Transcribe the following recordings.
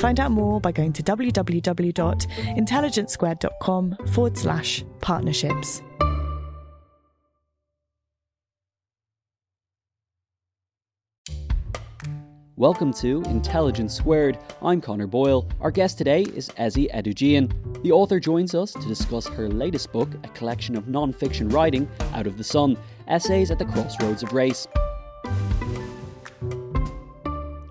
Find out more by going to www.intelligencesquared.com forward slash partnerships. Welcome to Intelligence Squared. I'm Connor Boyle. Our guest today is Esi Edugyan. The author joins us to discuss her latest book, a collection of non fiction writing, Out of the Sun Essays at the Crossroads of Race.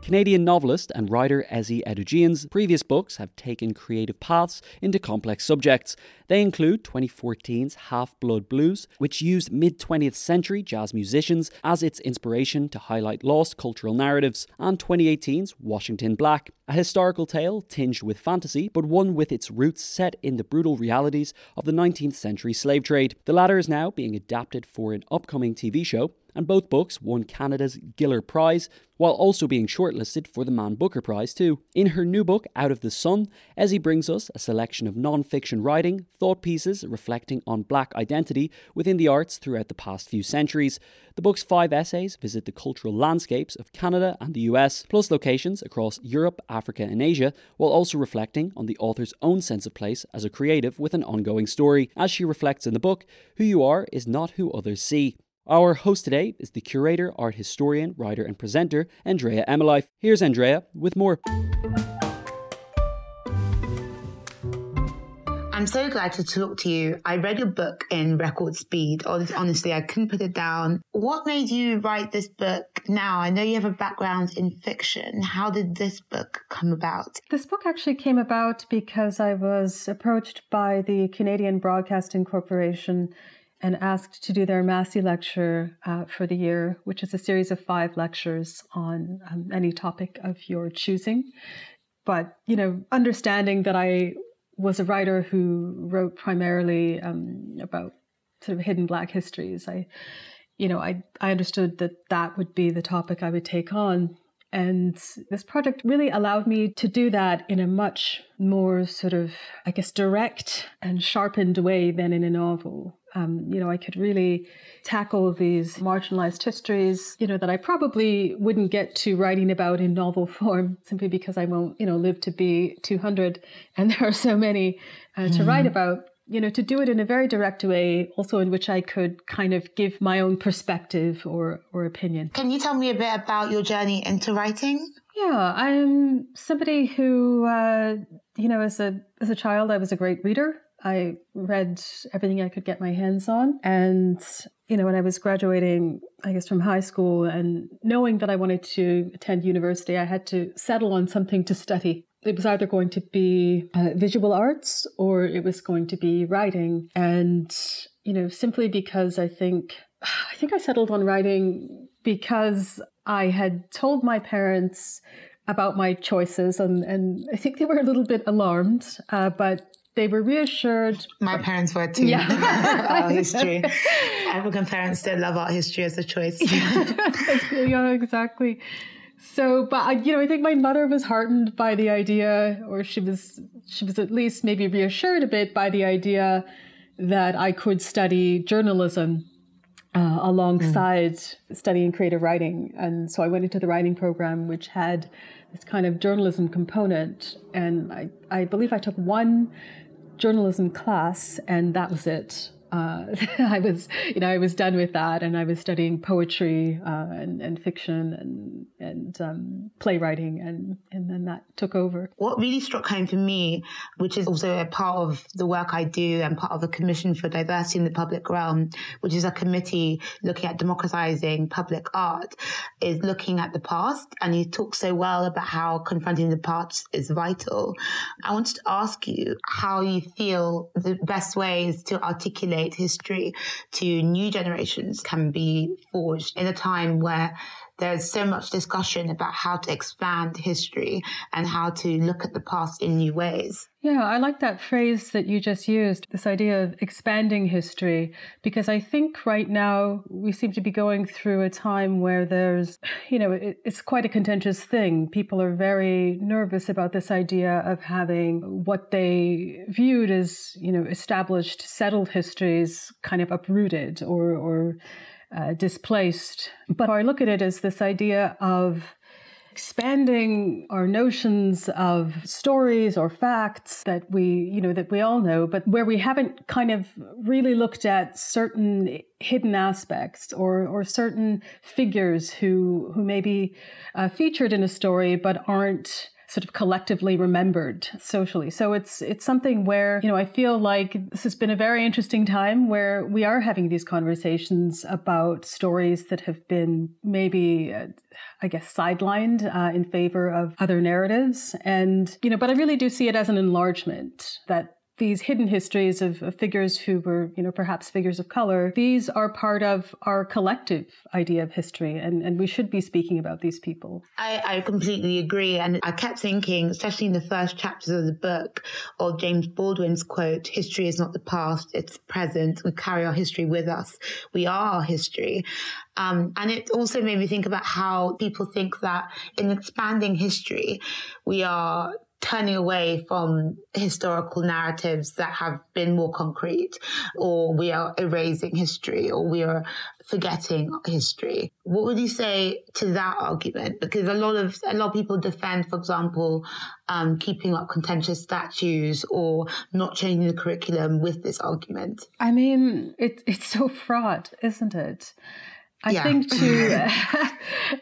Canadian novelist and writer Esi Edugyan's previous books have taken creative paths into complex subjects. They include 2014's Half Blood Blues, which used mid 20th century jazz musicians as its inspiration to highlight lost cultural narratives, and 2018's Washington Black, a historical tale tinged with fantasy, but one with its roots set in the brutal realities of the 19th century slave trade. The latter is now being adapted for an upcoming TV show and both books won Canada's Giller Prize, while also being shortlisted for the Man Booker Prize too. In her new book, Out of the Sun, Esi brings us a selection of non fiction writing, thought pieces reflecting on black identity within the arts throughout the past few centuries. The book's five essays visit the cultural landscapes of Canada and the US, plus locations across Europe, Africa, and Asia, while also reflecting on the author's own sense of place as a creative with an ongoing story. As she reflects in the book, who you are is not who others see. Our host today is the curator, art historian, writer, and presenter, Andrea Emelife. Here's Andrea with more. I'm so glad to talk to you. I read your book in record speed. Honestly, I couldn't put it down. What made you write this book now? I know you have a background in fiction. How did this book come about? This book actually came about because I was approached by the Canadian Broadcasting Corporation and asked to do their Massey lecture uh, for the year, which is a series of five lectures on um, any topic of your choosing. But, you know, understanding that I was a writer who wrote primarily um, about sort of hidden Black histories, I, you know, I, I understood that that would be the topic I would take on. And this project really allowed me to do that in a much more sort of, I guess, direct and sharpened way than in a novel. Um, you know, I could really tackle these marginalized histories, you know, that I probably wouldn't get to writing about in novel form simply because I won't, you know, live to be 200 and there are so many uh, to mm. write mm-hmm. about. You know, to do it in a very direct way, also in which I could kind of give my own perspective or, or opinion. Can you tell me a bit about your journey into writing? Yeah, I'm somebody who, uh, you know, as a as a child, I was a great reader. I read everything I could get my hands on. And, you know, when I was graduating, I guess from high school and knowing that I wanted to attend university, I had to settle on something to study. It was either going to be uh, visual arts or it was going to be writing. And, you know, simply because I think, I think I settled on writing because I had told my parents about my choices and, and I think they were a little bit alarmed, uh, but they were reassured. My parents were too. Yeah. art history. African parents still love art history as a choice. yeah, exactly. So, but you know, I think my mother was heartened by the idea, or she was she was at least maybe reassured a bit by the idea that I could study journalism uh, alongside mm. studying creative writing. And so I went into the writing program, which had this kind of journalism component. And I, I believe I took one journalism class, and that was it. Uh, I was, you know, I was done with that, and I was studying poetry uh, and, and, fiction and and um, playwriting, and and then that took over. What really struck home for me, which is also a part of the work I do and part of the Commission for Diversity in the Public Realm, which is a committee looking at democratizing public art, is looking at the past, and you talk so well about how confronting the past is vital. I wanted to ask you how you feel the best ways to articulate history to new generations can be forged in a time where there's so much discussion about how to expand history and how to look at the past in new ways. Yeah, I like that phrase that you just used, this idea of expanding history, because I think right now we seem to be going through a time where there's, you know, it, it's quite a contentious thing. People are very nervous about this idea of having what they viewed as, you know, established, settled histories kind of uprooted or, or uh, displaced. But I look at it as this idea of expanding our notions of stories or facts that we, you know, that we all know, but where we haven't kind of really looked at certain hidden aspects or or certain figures who who may be uh, featured in a story but aren't sort of collectively remembered socially. So it's it's something where, you know, I feel like this has been a very interesting time where we are having these conversations about stories that have been maybe uh, I guess sidelined uh, in favor of other narratives and you know, but I really do see it as an enlargement that these hidden histories of, of, figures who were, you know, perhaps figures of color, these are part of our collective idea of history, and, and we should be speaking about these people. I, I completely agree. And I kept thinking, especially in the first chapters of the book, of James Baldwin's quote, history is not the past, it's present. We carry our history with us. We are our history. Um, and it also made me think about how people think that in expanding history, we are turning away from historical narratives that have been more concrete, or we are erasing history, or we are forgetting history. What would you say to that argument? Because a lot of a lot of people defend, for example, um, keeping up contentious statues or not changing the curriculum with this argument. I mean, it, it's so fraught, isn't it? I yeah. think to,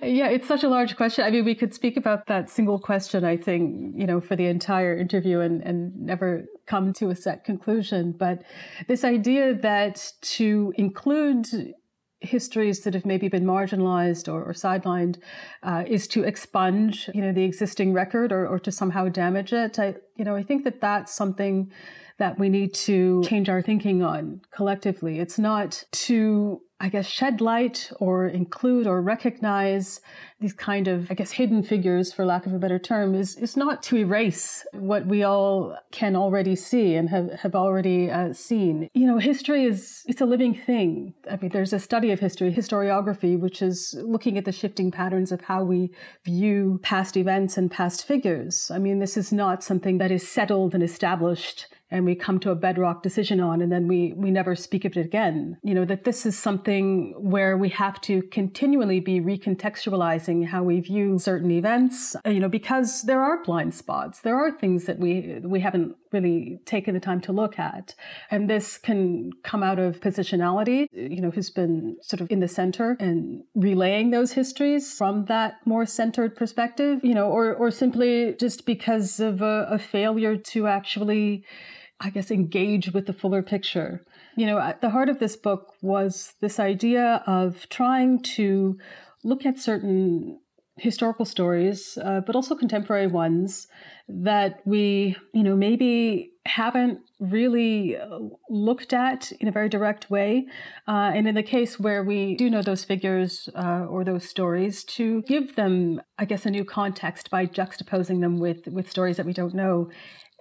yeah, it's such a large question. I mean, we could speak about that single question, I think, you know, for the entire interview and, and never come to a set conclusion. But this idea that to include histories that have maybe been marginalized or, or sidelined uh, is to expunge, you know, the existing record or, or to somehow damage it. I, you know, I think that that's something that we need to change our thinking on collectively. It's not to I guess, shed light or include or recognize these kind of, I guess, hidden figures, for lack of a better term, is, is not to erase what we all can already see and have, have already uh, seen. You know, history is, it's a living thing. I mean, there's a study of history, historiography, which is looking at the shifting patterns of how we view past events and past figures. I mean, this is not something that is settled and established and we come to a bedrock decision on and then we we never speak of it again. You know that this is something where we have to continually be recontextualizing how we view certain events uh, you know because there are blind spots. There are things that we we haven't really taken the time to look at. And this can come out of positionality you know who's been sort of in the center and relaying those histories from that more centered perspective you know or or simply just because of a, a failure to actually I guess, engage with the fuller picture. You know, at the heart of this book was this idea of trying to look at certain historical stories, uh, but also contemporary ones that we, you know, maybe haven't really uh, looked at in a very direct way. Uh, and in the case where we do know those figures uh, or those stories, to give them, I guess, a new context by juxtaposing them with, with stories that we don't know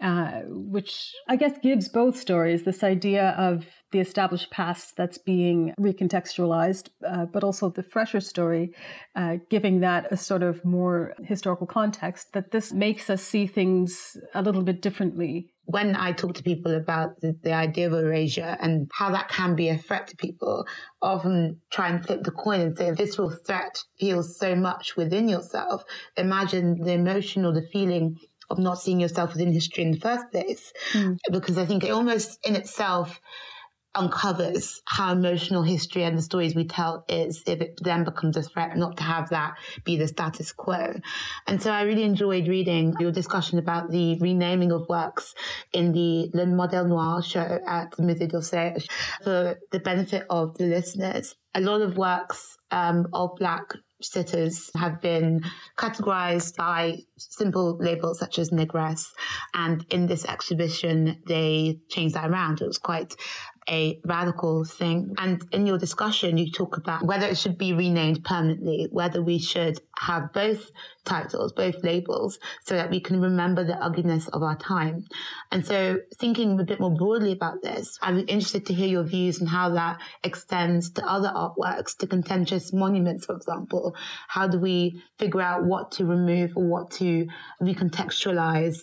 uh, which I guess gives both stories this idea of the established past that's being recontextualized, uh, but also the fresher story, uh, giving that a sort of more historical context, that this makes us see things a little bit differently. When I talk to people about the, the idea of erasure and how that can be a threat to people, often try and flip the coin and say, this real threat feels so much within yourself. Imagine the emotion or the feeling of not seeing yourself within history in the first place. Mm. Because I think it almost in itself uncovers how emotional history and the stories we tell is if it then becomes a threat not to have that be the status quo. And so I really enjoyed reading your discussion about the renaming of works in the Le Modèle Noir show at the Musée d'Orsay for the benefit of the listeners. A lot of works um, of Black sitters have been categorized by simple labels such as negress. And in this exhibition, they changed that around. It was quite a radical thing. And in your discussion, you talk about whether it should be renamed permanently, whether we should have both titles, both labels, so that we can remember the ugliness of our time. And so, thinking a bit more broadly about this, I'm interested to hear your views on how that extends to other artworks, to contentious monuments, for example. How do we figure out what to remove or what to recontextualize?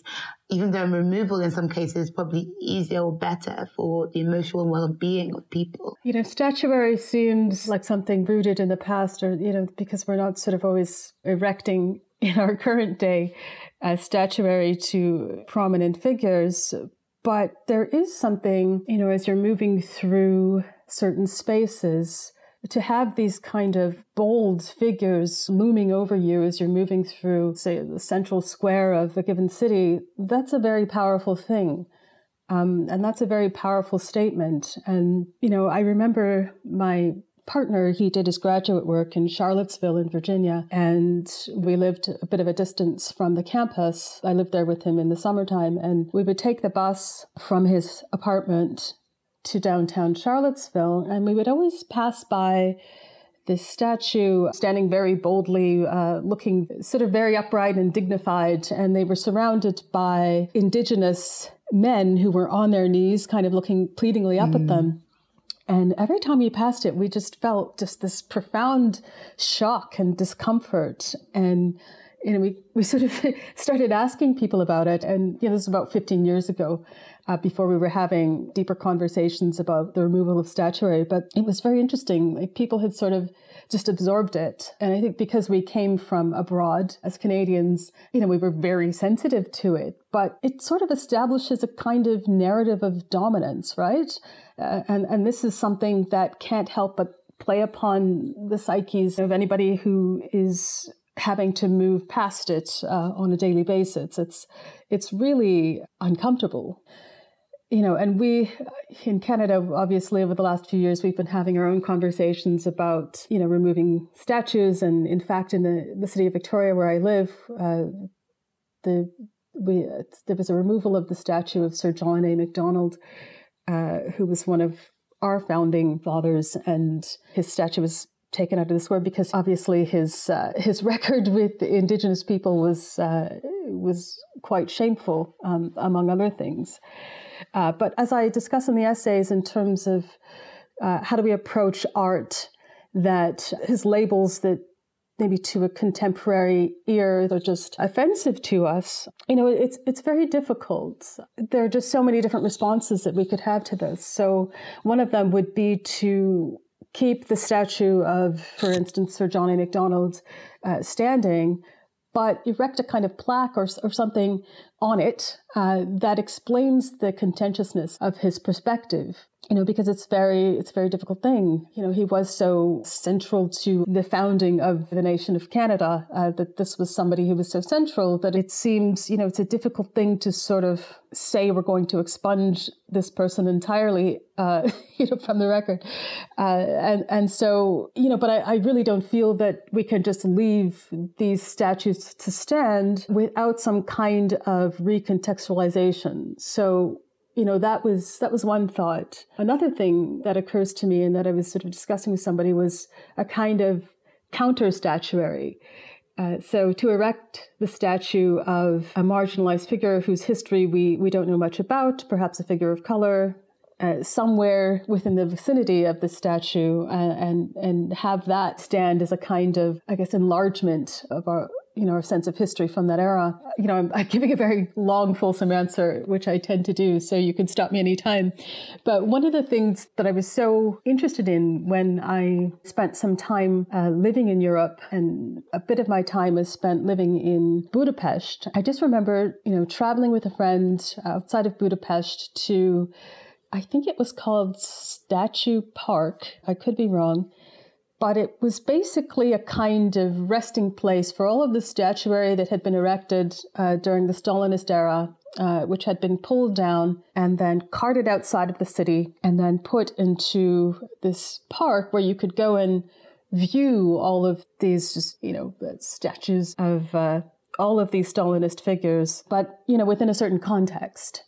Even though removal in some cases is probably easier or better for the emotional well-being of people. You know, statuary seems like something rooted in the past, or you know, because we're not sort of always erecting in our current day uh, statuary to prominent figures. But there is something, you know, as you're moving through certain spaces to have these kind of bold figures looming over you as you're moving through, say, the central square of a given city, that's a very powerful thing. Um, and that's a very powerful statement. And, you know, I remember my partner, he did his graduate work in Charlottesville in Virginia, and we lived a bit of a distance from the campus. I lived there with him in the summertime, and we would take the bus from his apartment to downtown Charlottesville, and we would always pass by this statue standing very boldly, uh, looking sort of very upright and dignified. And they were surrounded by indigenous men who were on their knees, kind of looking pleadingly up mm. at them. And every time we passed it, we just felt just this profound shock and discomfort. And you know, we, we sort of started asking people about it. And, you know, this was about 15 years ago uh, before we were having deeper conversations about the removal of statuary. But it was very interesting. Like people had sort of just absorbed it. And I think because we came from abroad as Canadians, you know, we were very sensitive to it. But it sort of establishes a kind of narrative of dominance, right? Uh, and, and this is something that can't help but play upon the psyches of anybody who is having to move past it uh, on a daily basis. It's it's really uncomfortable you know, and we in Canada, obviously, over the last few years, we've been having our own conversations about, you know, removing statues. And in fact, in the, the city of Victoria, where I live, uh, the we there was a removal of the statue of Sir John A. Macdonald, uh, who was one of our founding fathers, and his statue was taken out of the square because obviously his uh, his record with Indigenous people was uh, was quite shameful, um, among other things. Uh, but as I discuss in the essays, in terms of uh, how do we approach art that has labels that maybe to a contemporary ear they're just offensive to us you know it's it's very difficult. There are just so many different responses that we could have to this. So one of them would be to keep the statue of for instance sir john a macdonald uh, standing but erect a kind of plaque or, or something on it uh, that explains the contentiousness of his perspective you know because it's very it's a very difficult thing. You know he was so central to the founding of the nation of canada uh, that this was somebody who was so central that it seems you know it's a difficult thing to sort of say we're going to expunge this person entirely uh, you know from the record. Uh, and and so you know but I, I really don't feel that we can just leave these statues to stand without some kind of recontextualization so you know that was that was one thought. Another thing that occurs to me and that i was sort of discussing with somebody was a kind of counter statuary. Uh, so to erect the statue of a marginalized figure whose history we, we don't know much about, perhaps a figure of color, uh, somewhere within the vicinity of the statue, uh, and and have that stand as a kind of, I guess, enlargement of our you know, our sense of history from that era. You know, I'm, I'm, giving a very long, fulsome answer, which I tend to do, so you can stop me anytime. But one of the things that I was so interested in when I spent some time uh, living in Europe, and a bit of my time was spent living in Budapest, I just remember, you know, traveling with a friend outside of Budapest to I think it was called Statue Park. I could be wrong. But it was basically a kind of resting place for all of the statuary that had been erected uh, during the Stalinist era uh, which had been pulled down and then carted outside of the city and then put into this park where you could go and view all of these just, you know, statues of uh, all of these Stalinist figures, but, you know, within a certain context.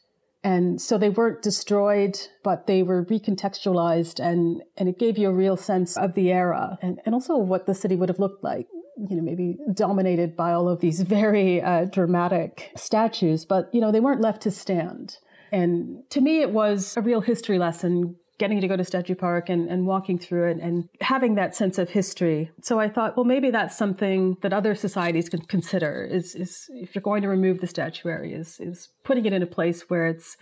And so they weren't destroyed, but they were recontextualized and, and it gave you a real sense of the era and, and also what the city would have looked like you know, maybe dominated by all of these very uh, dramatic statues, but, you know, they weren't left to stand. And to me, it was a real history lesson getting to go to Statue Park and, and walking through it and having that sense of history. So I thought, well, maybe that's something that other societies can consider is, is if you're going to remove the statuary, is, is putting it in a place where it's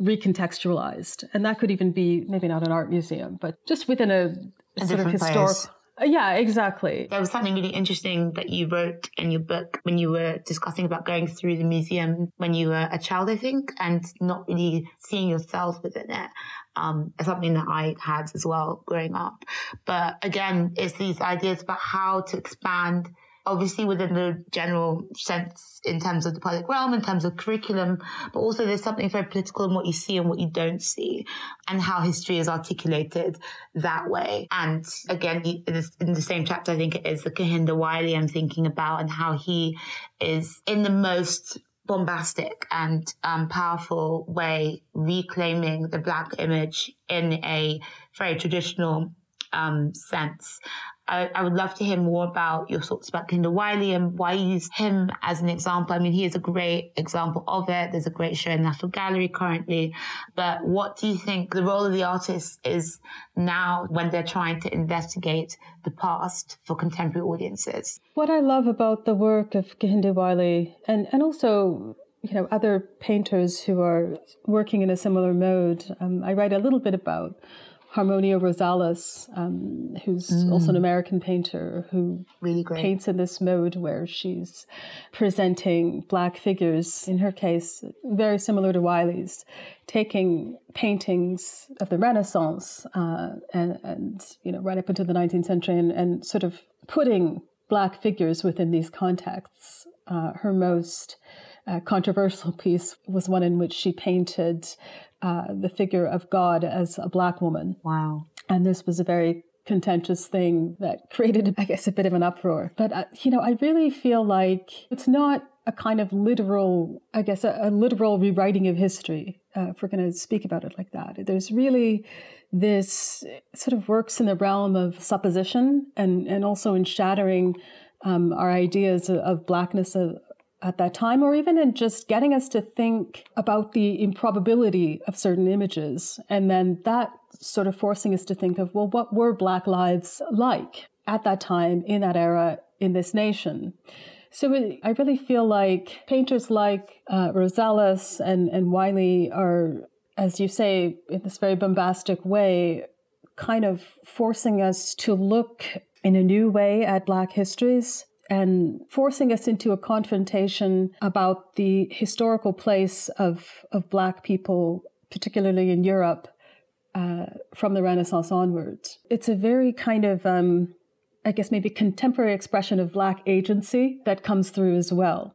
recontextualized. And that could even be maybe not an art museum, but just within a, a sort of historical. Yeah, exactly. There was something really interesting that you wrote in your book when you were discussing about going through the museum when you were a child, I think, and not really seeing yourself within it. Um, something that I had as well growing up. But again, it's these ideas about how to expand obviously within the general sense in terms of the public realm, in terms of curriculum, but also there's something very political in what you see and what you don't see and how history is articulated that way. And again, in the same chapter, I think it is the Kehinde Wiley I'm thinking about and how he is in the most bombastic and um, powerful way reclaiming the black image in a very traditional um, sense I, I, would love to hear more about your thoughts about Kehinde Wiley and why you use him as an example. I mean, he is a great example of it. There's a great show in the National Gallery currently. But what do you think the role of the artist is now when they're trying to investigate the past for contemporary audiences? What I love about the work of Kehinde Wiley and, and also you know other painters who are working in a similar mode, um, I write a little bit about Harmonia Rosales, um, who's mm. also an American painter who really paints in this mode where she's presenting black figures, in her case, very similar to Wiley's, taking paintings of the Renaissance uh, and, and, you know, right up into the 19th century and, and sort of putting black figures within these contexts. Uh, her most uh, controversial piece was one in which she painted uh, the figure of God as a black woman. Wow. And this was a very contentious thing that created, I guess, a bit of an uproar. But, uh, you know, I really feel like it's not a kind of literal, I guess, a, a literal rewriting of history, uh, if we're going to speak about it like that. There's really this sort of works in the realm of supposition and, and also in shattering um, our ideas of, of blackness of, at that time, or even in just getting us to think about the improbability of certain images. And then that sort of forcing us to think of, well, what were Black lives like at that time, in that era, in this nation? So it, I really feel like painters like uh, Rosales and, and Wiley are, as you say, in this very bombastic way, kind of forcing us to look in a new way at Black histories and forcing us into a confrontation about the historical place of, of Black people, particularly in Europe, uh, from the Renaissance onwards. It's a very kind of, um, I guess, maybe contemporary expression of Black agency that comes through as well.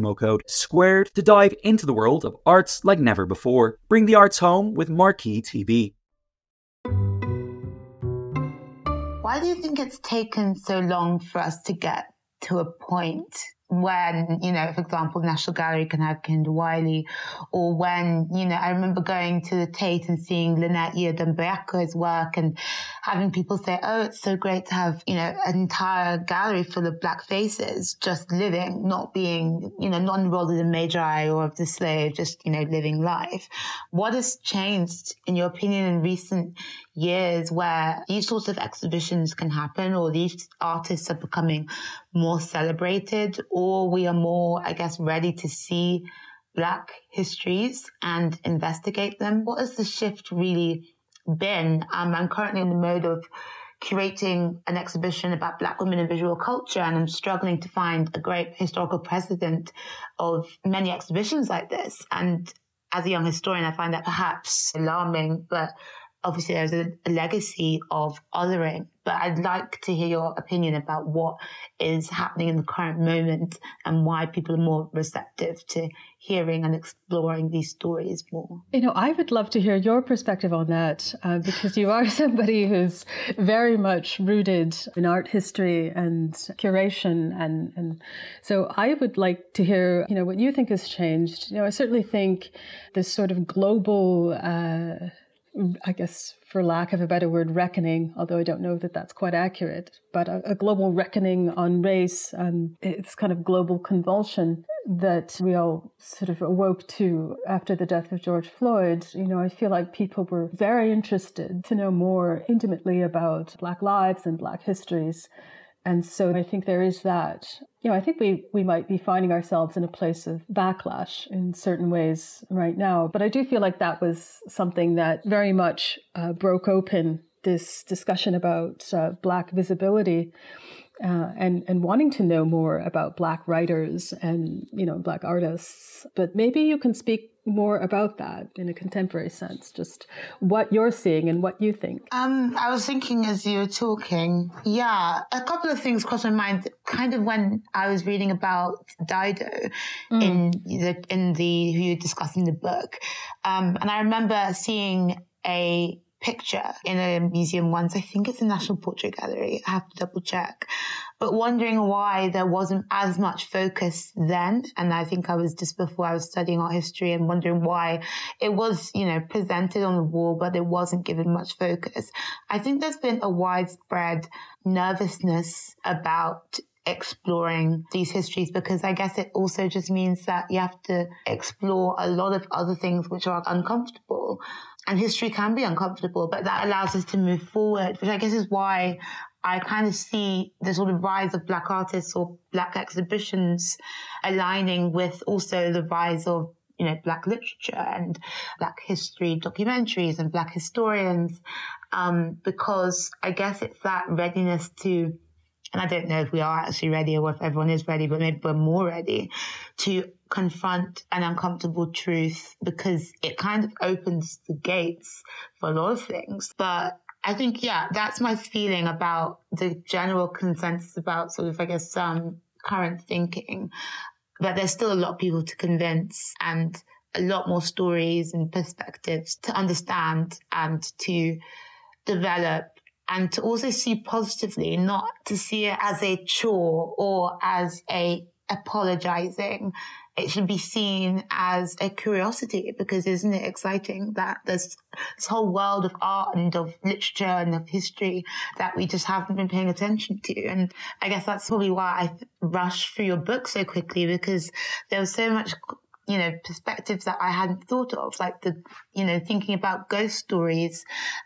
code SQUARED to dive into the world of arts like never before. Bring the arts home with Marquee TV. Why do you think it's taken so long for us to get to a point when, you know, for example, National Gallery can have Kehinde Wiley, or when, you know, I remember going to the Tate and seeing Lynette Yiadom-Boakye's work and having people say, oh, it's so great to have, you know, an entire gallery full of black faces just living, not being, you know, not enrolled in the Magi or of the slave, just, you know, living life. What has changed, in your opinion, in recent years where these sorts of exhibitions can happen or these artists are becoming more celebrated or we are more, I guess, ready to see Black histories and investigate them. What has the shift really been? Um, I'm currently in the mode of curating an exhibition about Black women in visual culture, and I'm struggling to find a great historical precedent of many exhibitions like this. And as a young historian, I find that perhaps alarming, but obviously there's a, a, legacy of othering, but I'd like to hear your opinion about what is happening in the current moment and why people are more receptive to hearing and exploring these stories more. You know, I would love to hear your perspective on that uh, because you are somebody who's very much rooted in art history and curation, and and so I would like to hear, you know, what you think has changed. You know, I certainly think this sort of global. Uh, Mm, I guess, for lack of a better word, reckoning, although I don't know that that's quite accurate, but a, a global reckoning on race and it's kind of global convulsion that we all sort of awoke to after the death of George Floyd. You know, I feel like people were very interested to know more intimately about Black lives and Black histories. And so I think there is that. You know, I think we, we might be finding ourselves in a place of backlash in certain ways right now. But I do feel like that was something that very much uh, broke open this discussion about uh, Black visibility uh, and and wanting to know more about Black writers and you know Black artists. But maybe you can speak more about that in a contemporary sense, just what you're seeing and what you think. Um, I was thinking as you were talking, yeah, a couple of things crossed my mind. Kind of when I was reading about Dido mm. in the in the who you discussed in the book, um, and I remember seeing a picture in a museum once. I think it's the National Portrait Gallery. I have to double check. But wondering why there wasn't as much focus then. And I think I was just before I was studying art history and wondering why it was, you know, presented on the wall, but it wasn't given much focus. I think there's been a widespread nervousness about exploring these histories because I guess it also just means that you have to explore a lot of other things which are uncomfortable. And history can be uncomfortable, but that allows us to move forward, which I guess is why I kind of see the sort of rise of black artists or black exhibitions aligning with also the rise of you know black literature and black history documentaries and black historians um, because I guess it's that readiness to and I don't know if we are actually ready or if everyone is ready, but maybe we're more ready to confront an uncomfortable truth because it kind of opens the gates for a lot of things. But I think, yeah, that's my feeling about the general consensus about sort of, I guess, um, current thinking. That there's still a lot of people to convince and a lot more stories and perspectives to understand and to develop and to also see positively, not to see it as a chore or as a apologizing. It should be seen as a curiosity because isn't it exciting that there's this whole world of art and of literature and of history that we just haven't been paying attention to. And I guess that's probably why I rushed through your book so quickly because there was so much you know, perspectives that I hadn't thought of, like the, you know, thinking about ghost stories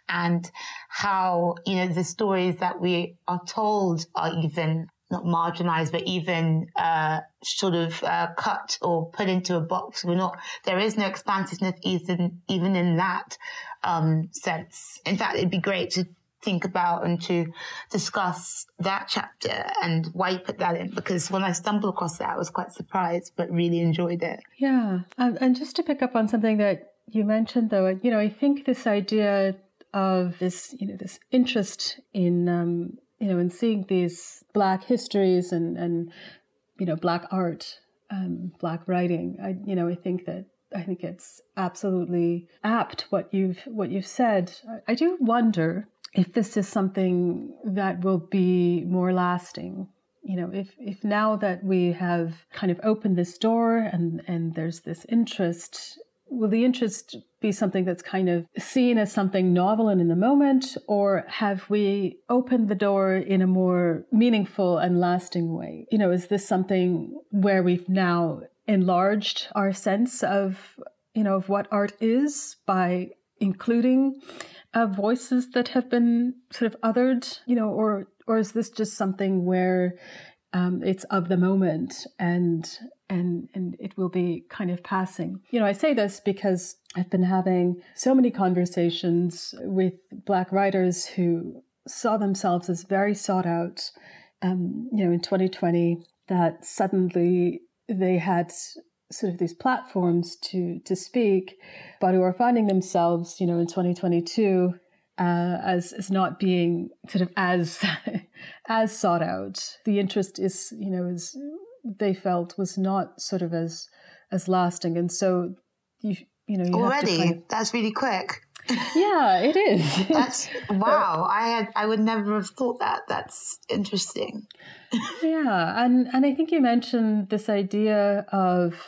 and how, you know, the stories that we are told are even not marginalized, but even uh, sort of uh, cut or put into a box. We're not. There is no expansiveness even even in that um, sense. In fact, it'd be great to think about and to discuss that chapter and why you put that in because when I stumbled across that, I was quite surprised but really enjoyed it. Yeah. Um, and just to pick up on something that you mentioned, though, you know, I think this idea of this, you know, this interest in, um, you know, in seeing these Black histories and, and you know, Black art, um, Black writing, I, you know, I think that I think it's absolutely apt what you've what you've said. I do wonder if this is something that will be more lasting you know if if now that we have kind of opened this door and and there's this interest will the interest be something that's kind of seen as something novel and in the moment or have we opened the door in a more meaningful and lasting way? You know is this something where we've now enlarged our sense of you know of what art is by including uh, voices that have been sort of othered you know or or is this just something where um, it's of the moment and and and it will be kind of passing. You know, I say this because I've been having so many conversations with black writers who saw themselves as very sought out. Um, you know, in 2020, that suddenly they had sort of these platforms to to speak, but who are finding themselves, you know, in 2022 uh, as as not being sort of as as sought out. The interest is, you know, is they felt was not sort of as as lasting, and so you you know you already kind of, that's really quick. Yeah, it is. that's wow. I had I would never have thought that. That's interesting. yeah, and and I think you mentioned this idea of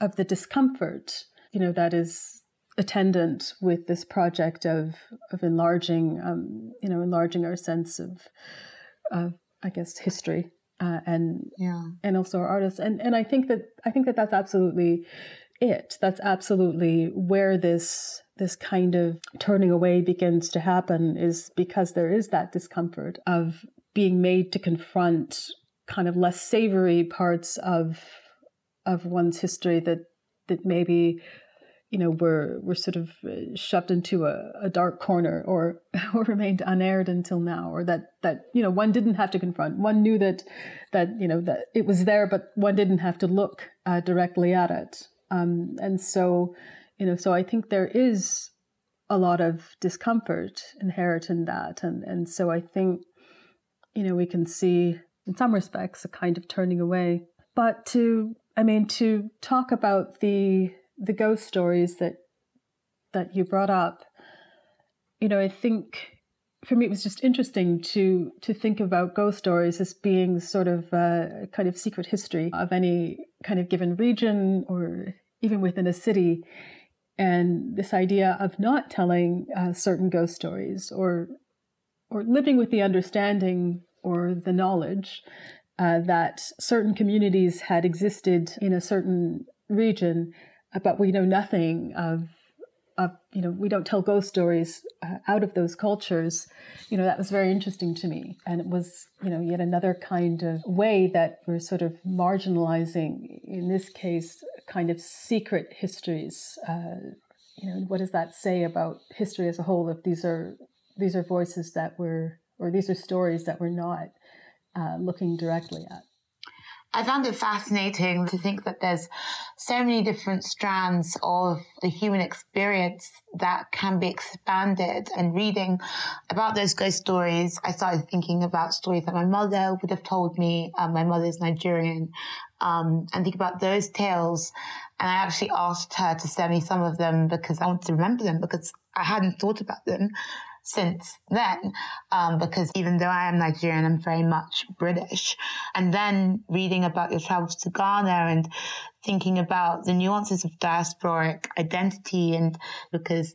of the discomfort. You know that is attendant with this project of of enlarging, um, you know, enlarging our sense of, of I guess, history uh, and yeah. and also our artists. And and I think that I think that that's absolutely it. That's absolutely where this this kind of turning away begins to happen is because there is that discomfort of being made to confront kind of less savory parts of of one's history that that maybe you know were were sort of uh, shoved into a, a dark corner or or remained unaired until now or that that you know one didn't have to confront. One knew that that you know that it was there but one didn't have to look uh, directly at it. Um, and so you know so i think there is a lot of discomfort inherent in that. And and so i think you know we can see in some respects a kind of turning away. But to i mean to talk about the the ghost stories that that you brought up, you know, I think for me it was just interesting to to think about ghost stories as being sort of a kind of secret history of any kind of given region or even within a city. And this idea of not telling uh, certain ghost stories or or living with the understanding or the knowledge uh, that certain communities had existed in a certain region but we know nothing of you know we don't tell ghost stories uh, out of those cultures. You know that was very interesting to me. And it was you know yet another kind of way that we're sort of marginalizing in this case kind of secret histories. Uh, you know what does that say about history as a whole if these are these are voices that we're or these are stories that we're not uh, looking directly at I found it fascinating to think that there's so many different strands of the human experience that can be expanded. And reading about those ghost stories, I started thinking about stories that my mother would have told me. Um, my mother's Nigerian. Um, and think about those tales. And I actually asked her to send me some of them because I want to remember them because I hadn't thought about them since then, um, because even though I am Nigerian, I'm very much British. And then reading about your travels to Ghana and thinking about the nuances of diasporic identity and because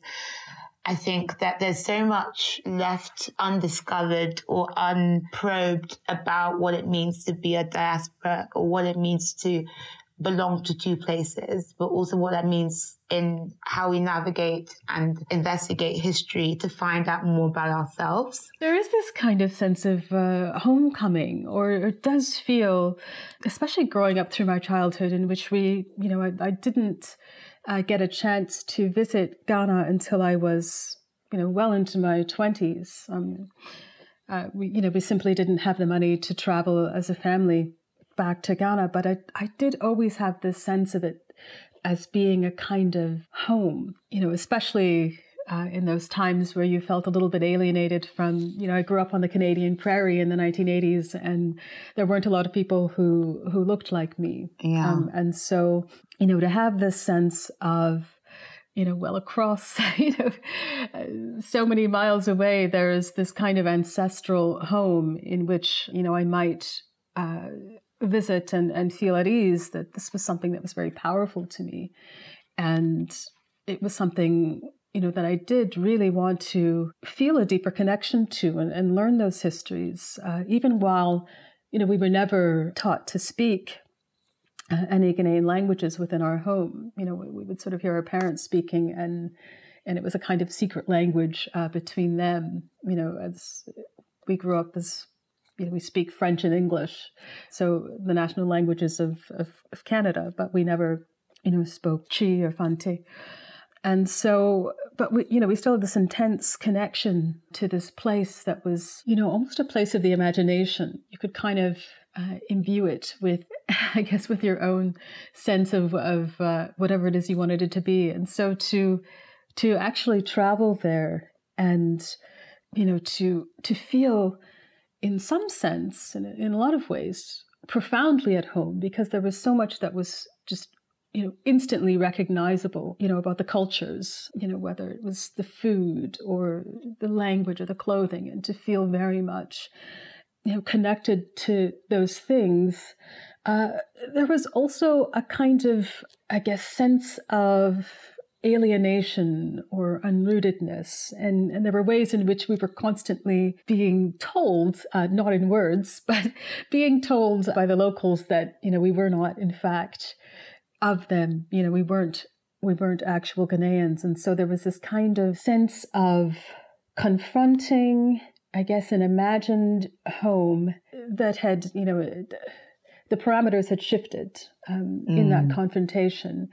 I think that there's so much left undiscovered or unprobed about what it means to be a diaspora or what it means to belong to two places, but also what that means in how we navigate and investigate history to find out more about ourselves. There is this kind of sense of uh, homecoming, or it does feel, especially growing up through my childhood, in which we, you know, I, I didn't uh, get a chance to visit Ghana until I was, you know, well into my 20s. Um, uh, we, you know, we simply didn't have the money to travel as a family back to Ghana, but I, I did always have this sense of it as being a kind of home, you know, especially uh, in those times where you felt a little bit alienated from, you know, I grew up on the Canadian prairie in the 1980s and there weren't a lot of people who, who looked like me. Yeah. Um, and so, you know, to have this sense of, you know, well across, you know, so many miles away, there is this kind of ancestral home in which, you know, I might uh, visit and, and feel at ease that this was something that was very powerful to me. And it was something, you know, that I did really want to feel a deeper connection to and, and learn those histories, uh, even while, you know, we were never taught to speak uh, any Ghanaian languages within our home. You know, we, we, would sort of hear our parents speaking, and and it was a kind of secret language uh, between them. You know, as we grew up as you know, we speak French and English, so the national languages of, of, of Canada, but we never, you know, spoke Twi or Fante. And so, but we, you know, we still had this intense connection to this place that was, you know, almost a place of the imagination. You could kind of uh, imbue it with, I guess, with your own sense of of uh, whatever it is you wanted it to be. And so to to actually travel there and you know to to feel in some sense in, in a lot of ways profoundly at home because there was so much that was just you know instantly recognizable you know about the cultures you know whether it was the food or the language or the clothing and to feel very much you know, connected to those things, uh, there was also a kind of, I guess, sense of alienation or unrootedness. And, and there were ways in which we were constantly being told, uh, not in words, but being told by the locals that, you know, we were not, in fact, of them. You know, we weren't we weren't actual Ghanaians. And so there was this kind of sense of confronting I guess, an imagined home that had, you know, the parameters had shifted um, mm. in that mm. confrontation.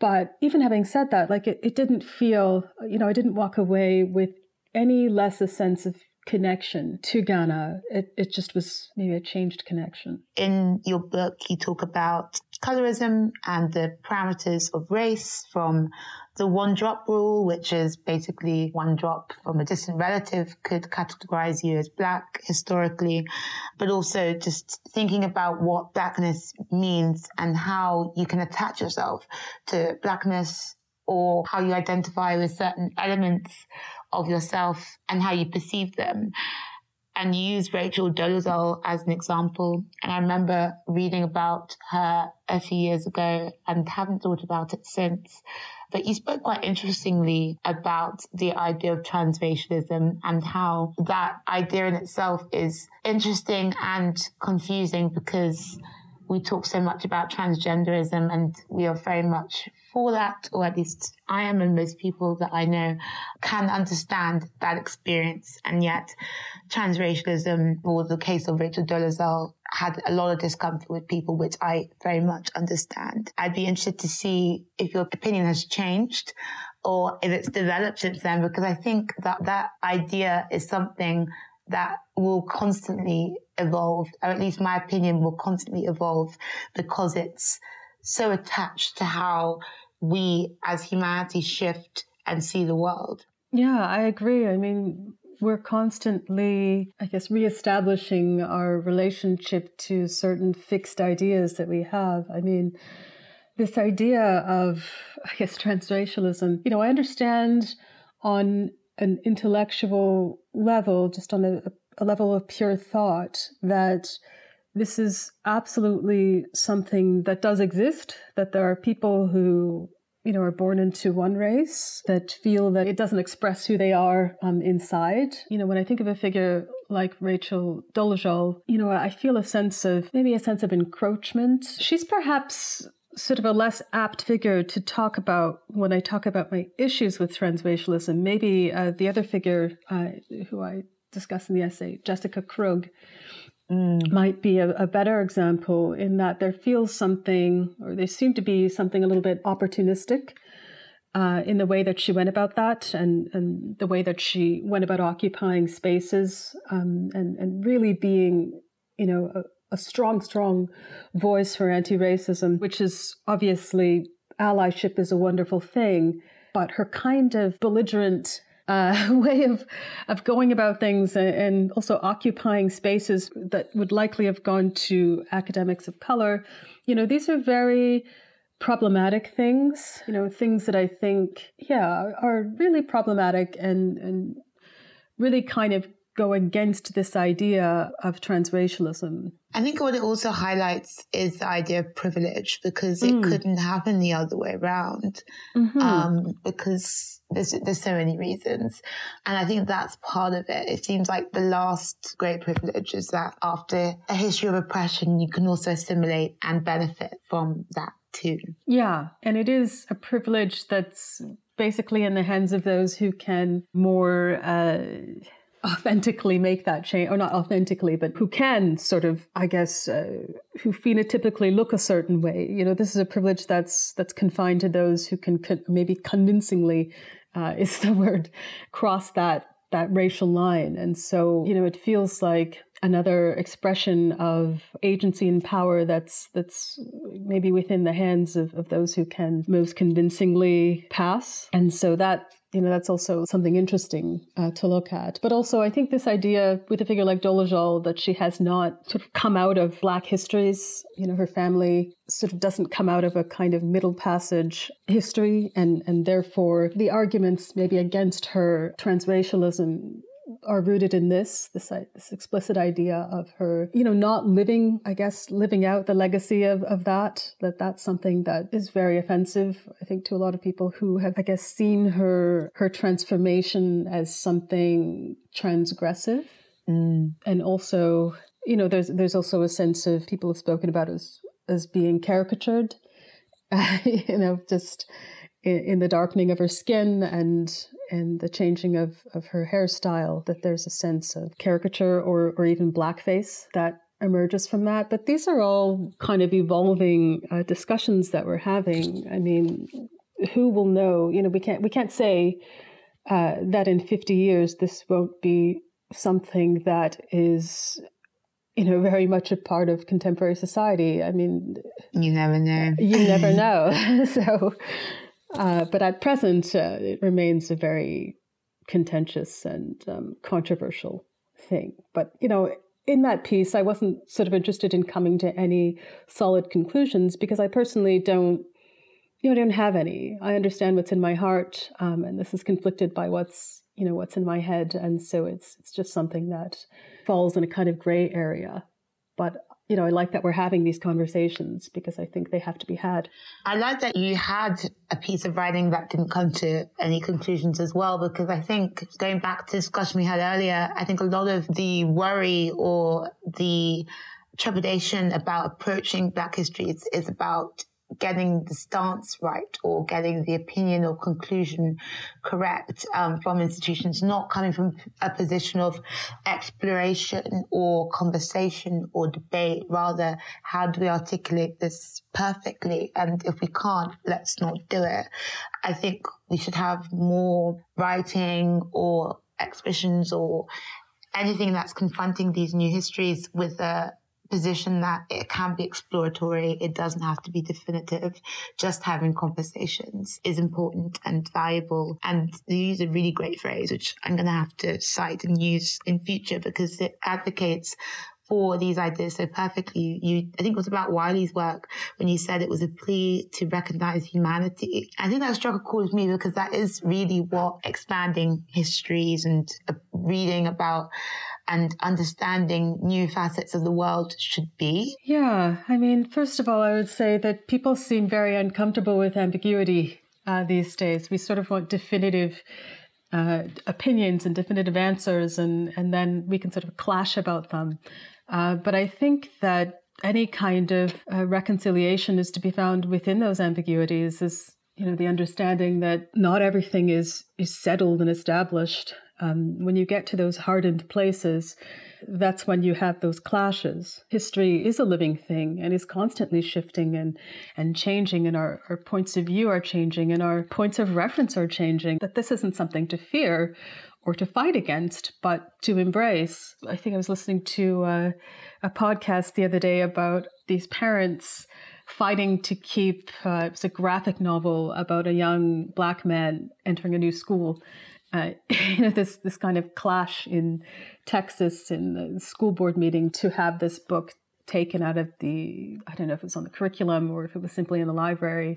But even having said that, like it, it didn't feel, you know, I didn't walk away with any less a sense of connection to Ghana. It, it just was maybe a changed connection. In your book, you talk about colorism and the parameters of race from the one drop rule, which is basically one drop from a distant relative could categorize you as black historically, but also just thinking about what blackness means and how you can attach yourself to blackness or how you identify with certain elements of yourself and how you perceive them and you use Rachel Dolezal as an example. And I remember reading about her a few years ago and haven't thought about it since. But you spoke quite interestingly about the idea of transracialism and how that idea in itself is interesting and confusing because we talk so much about transgenderism and we are very much for that, or at least I am, and most people that I know can understand that experience. And yet, transracialism, or the case of Rachel Dolezal, had a lot of discomfort with people, which I very much understand. I'd be interested to see if your opinion has changed or if it's developed since then, because I think that that idea is something that will constantly evolve, or at least my opinion will constantly evolve because it's so attached to how we as humanity shift and see the world. Yeah, I agree. I mean, we're constantly, I guess, reestablishing our relationship to certain fixed ideas that we have. I mean, this idea of, I guess, transracialism, you know, I understand on an intellectual level, just on a, a level of pure thought, that this is absolutely something that does exist, that there are people who you know, are born into one race that feel that it doesn't express who they are um, inside. You know, when I think of a figure like Rachel Dolezal, you know, I feel a sense of maybe a sense of encroachment. She's perhaps sort of a less apt figure to talk about when I talk about my issues with transracialism. Maybe uh, the other figure uh, who I discuss in the essay, Jessica Krug, mm. might be a, a, better example in that there feels something, or there seemed to be something a little bit opportunistic uh, in the way that she went about that and, and the way that she went about occupying spaces um, and, and really being, you know, a, a strong, strong voice for anti racism, which is obviously allyship is a wonderful thing, but her kind of belligerent uh, way of of going about things and also occupying spaces that would likely have gone to academics of color. You know, these are very problematic things, you know, things that I think, yeah, are really problematic and, and really kind of go against this idea of transracialism. I think what it also highlights is the idea of privilege because it mm. couldn't happen the other way around. Mm-hmm. Um, because there's, there's so many reasons. And I think that's part of it. It seems like the last great privilege is that after a history of oppression, you can also assimilate and benefit from that too. Yeah. And it is a privilege that's basically in the hands of those who can more, uh, authentically make that change, or not authentically, but who can sort of, I guess, uh, who phenotypically look a certain way. You know, this is a privilege that's that's confined to those who can con- maybe convincingly uh, is the word cross that that racial line, and so you know, it feels like another expression of agency and power that's that's maybe within the hands of, of those who can most convincingly pass and so that you know that's also something interesting uh, to look at. But also i think this idea with a figure like dolezal that she has not sort of come out of black histories you know her family sort of doesn't come out of a kind of middle passage history and and therefore the arguments maybe against her transracialism are rooted in this, this, this explicit idea of her, you know, not living, I guess, living out the legacy of, of that, that that's something that is very offensive, I think, to a lot of people who have, I guess, seen her, her transformation as something transgressive. Mm. And also, you know, there's, there's also a sense of people have spoken about as, as being caricatured, uh, you know, just in, in the darkening of her skin and and the changing of, of her hairstyle, that there's a sense of caricature or, or even blackface that emerges from that. But these are all kind of evolving uh, discussions that we're having. I mean, who will know? You know, we can't we can't say uh, that in 50 years this won't be something that is you know very much a part of contemporary society i mean you never know you never know so uh, but at present, uh, it remains a very contentious and um, controversial thing. But, you know, in that piece, I wasn't sort of interested in coming to any solid conclusions because I personally don't, you know, don't have any. I understand what's in my heart, um, and this is conflicted by what's, you know, what's in my head, and so it's it's just something that falls in a kind of gray area. But you know, I like that we're having these conversations because I think they have to be had. I like that you had a piece of writing that didn't come to any conclusions as well, because I think going back to discussion we had earlier, I think a lot of the worry or the trepidation about approaching Black history is, is about getting the stance right or getting the opinion or conclusion correct um, from institutions, not coming from a position of exploration or conversation or debate. Rather, how do we articulate this perfectly? And if we can't, let's not do it. I think we should have more writing or exhibitions or anything that's confronting these new histories with a position that it can be exploratory. It doesn't have to be definitive. Just having conversations is important and valuable. And you use a really great phrase, which I'm going to have to cite and use in future because it advocates for these ideas so perfectly. You, I think it was about Wiley's work when you said it was a plea to recognize humanity. I think that struck a chord with me because that is really what expanding histories and uh, reading about and understanding new facets of the world should be? Yeah, I mean, first of all, I would say that people seem very uncomfortable with ambiguity uh, these days. We sort of want definitive uh, opinions and definitive answers, and, and then we can sort of clash about them. Uh, but I think that any kind of uh, reconciliation is to be found within those ambiguities. Is you know the understanding that not everything is is settled and established um, when you get to those hardened places, that's when you have those clashes. History is a living thing and is constantly shifting and, and changing, and our, our points of view are changing, and our points of reference are changing. That this isn't something to fear or to fight against, but to embrace. I think I was listening to uh, a podcast the other day about these parents fighting to keep uh, it was a graphic novel about a young black man entering a new school uh, you know this this kind of clash in Texas in the school board meeting to have this book taken out of the, I don't know if it was on the curriculum or if it was simply in the library.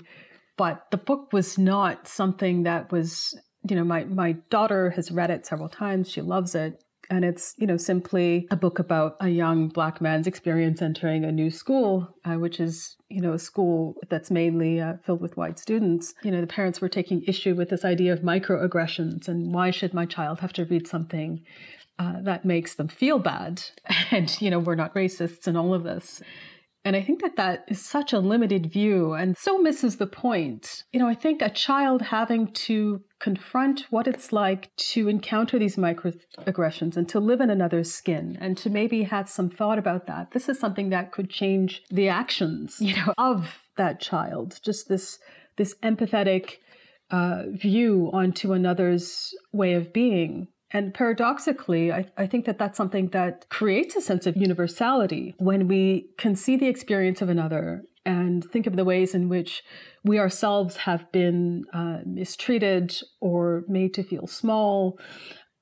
But the book was not something that was, you know, my, my daughter has read it several times. She loves it. And it's, you know, simply a book about a young black man's experience entering a new school, uh, which is, you know, a school that's mainly uh, filled with white students. You know, the parents were taking issue with this idea of microaggressions and why should my child have to read something uh, that makes them feel bad? And, you know, we're not racists and all of this. And I think that that is such a limited view and so misses the point. You know, I think a child having to confront what it's like to encounter these microaggressions and to live in another's skin and to maybe have some thought about that. This is something that could change the actions, you know, of that child. Just this this empathetic uh, view onto another's way of being and paradoxically, I, I, think that that's something that creates a sense of universality when we can see the experience of another and think of the ways in which we ourselves have been uh, mistreated or made to feel small,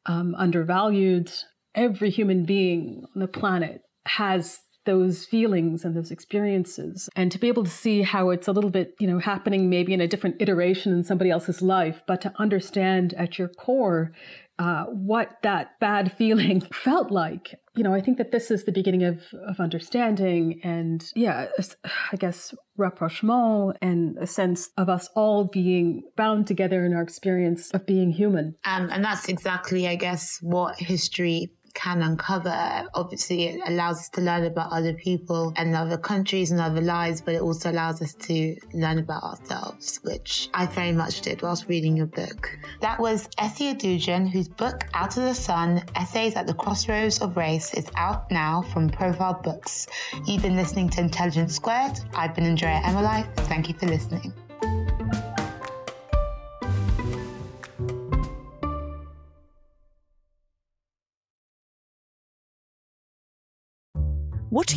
um, undervalued. Every human being on the planet has those feelings and those experiences and to be able to see how it's a little bit you know happening maybe in a different iteration in somebody else's life but to understand at your core uh, what that bad feeling felt like. You know, I think that this is the beginning of, of understanding and, yeah, I guess rapprochement and a sense of us all being bound together in our experience of being human. Um, and that's exactly, I guess, what history can uncover. Obviously, it allows us to learn about other people and other countries and other lives, but it also allows us to learn about ourselves, which I very much did whilst reading your book. That was Esi Edugyan, whose book, Out of the Sun Essays at the Crossroads of Race, is out now from Profile Books. You've been listening to Intelligence Squared. I've been Andrea Emelife. Thank you for listening.